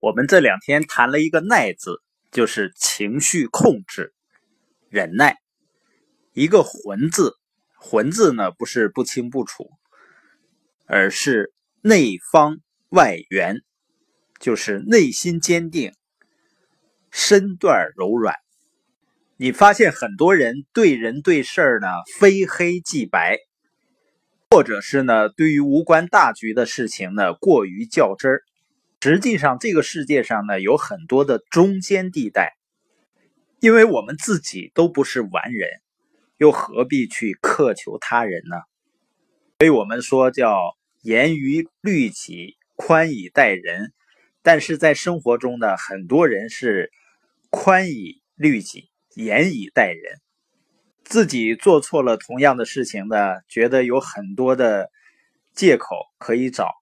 我们这两天谈了一个“耐”字，就是情绪控制、忍耐；一个“浑”字，“浑”字呢不是不清不楚，而是内方外圆，就是内心坚定，身段柔软。你发现很多人对人对事儿呢非黑即白，或者是呢对于无关大局的事情呢过于较真儿。实际上，这个世界上呢有很多的中间地带，因为我们自己都不是完人，又何必去苛求他人呢？所以我们说叫严于律己，宽以待人。但是在生活中呢，很多人是宽以律己，严以待人。自己做错了同样的事情呢，觉得有很多的借口可以找。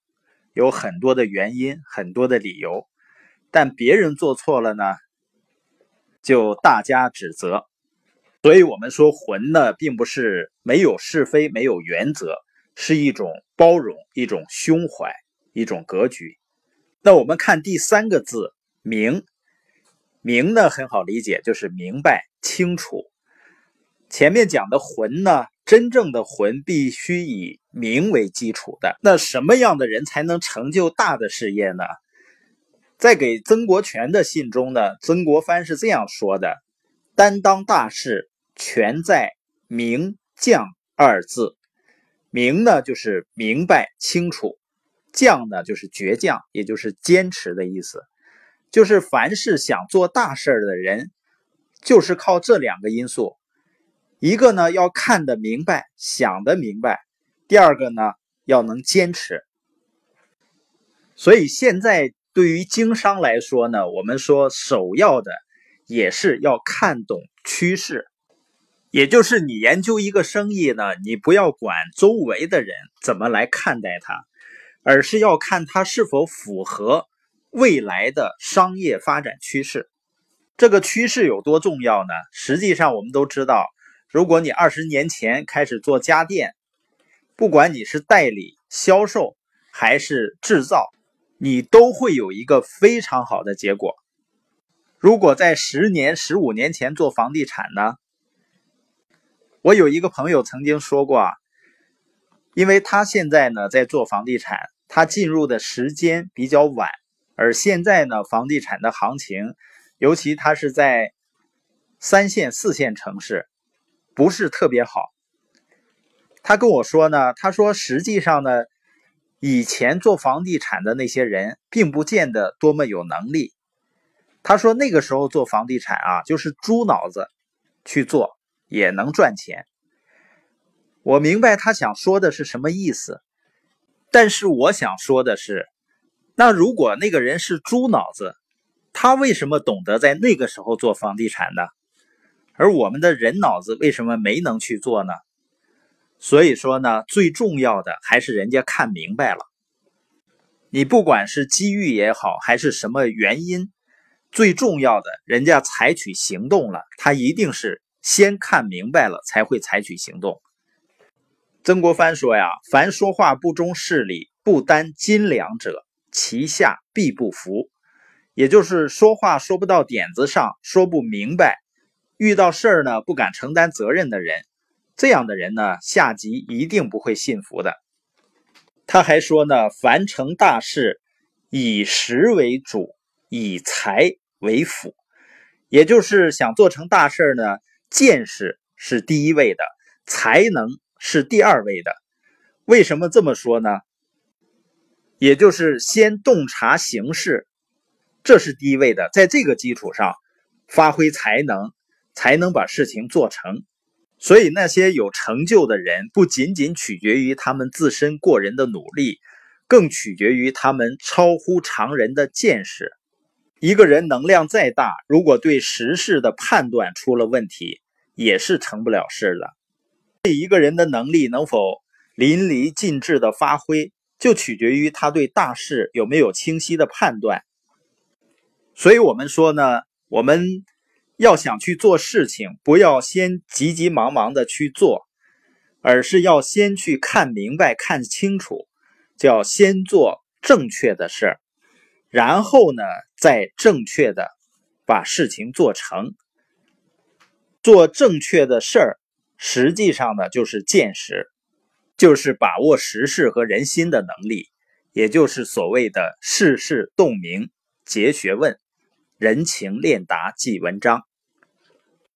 有很多的原因，很多的理由，但别人做错了呢，就大加指责。所以，我们说魂呢，并不是没有是非、没有原则，是一种包容、一种胸怀、一种格局。那我们看第三个字“明”，“明”呢很好理解，就是明白、清楚。前面讲的魂呢？真正的魂必须以明为基础的。那什么样的人才能成就大的事业呢？在给曾国荃的信中呢，曾国藩是这样说的：“担当大事，全在明将二字。明呢，就是明白清楚；将呢，就是倔强，也就是坚持的意思。就是凡是想做大事的人，就是靠这两个因素。”一个呢要看得明白，想得明白；第二个呢要能坚持。所以现在对于经商来说呢，我们说首要的也是要看懂趋势，也就是你研究一个生意呢，你不要管周围的人怎么来看待它，而是要看它是否符合未来的商业发展趋势。这个趋势有多重要呢？实际上我们都知道。如果你二十年前开始做家电，不管你是代理、销售还是制造，你都会有一个非常好的结果。如果在十年、十五年前做房地产呢？我有一个朋友曾经说过啊，因为他现在呢在做房地产，他进入的时间比较晚，而现在呢房地产的行情，尤其他是在三线、四线城市。不是特别好。他跟我说呢，他说实际上呢，以前做房地产的那些人并不见得多么有能力。他说那个时候做房地产啊，就是猪脑子去做也能赚钱。我明白他想说的是什么意思，但是我想说的是，那如果那个人是猪脑子，他为什么懂得在那个时候做房地产呢？而我们的人脑子为什么没能去做呢？所以说呢，最重要的还是人家看明白了。你不管是机遇也好，还是什么原因，最重要的，人家采取行动了，他一定是先看明白了才会采取行动。曾国藩说呀：“凡说话不中事理、不担斤两者，其下必不服。”也就是说话说不到点子上，说不明白。遇到事儿呢，不敢承担责任的人，这样的人呢，下级一定不会信服的。他还说呢，凡成大事，以实为主，以财为辅，也就是想做成大事呢，见识是第一位的，才能是第二位的。为什么这么说呢？也就是先洞察形势，这是第一位的，在这个基础上发挥才能。才能把事情做成，所以那些有成就的人，不仅仅取决于他们自身过人的努力，更取决于他们超乎常人的见识。一个人能量再大，如果对时事的判断出了问题，也是成不了事的。对一个人的能力能否淋漓尽致的发挥，就取决于他对大事有没有清晰的判断。所以，我们说呢，我们。要想去做事情，不要先急急忙忙的去做，而是要先去看明白、看清楚，叫先做正确的事儿，然后呢再正确的把事情做成。做正确的事儿，实际上呢就是见识，就是把握时事和人心的能力，也就是所谓的世事洞明、结学问、人情练达即文章。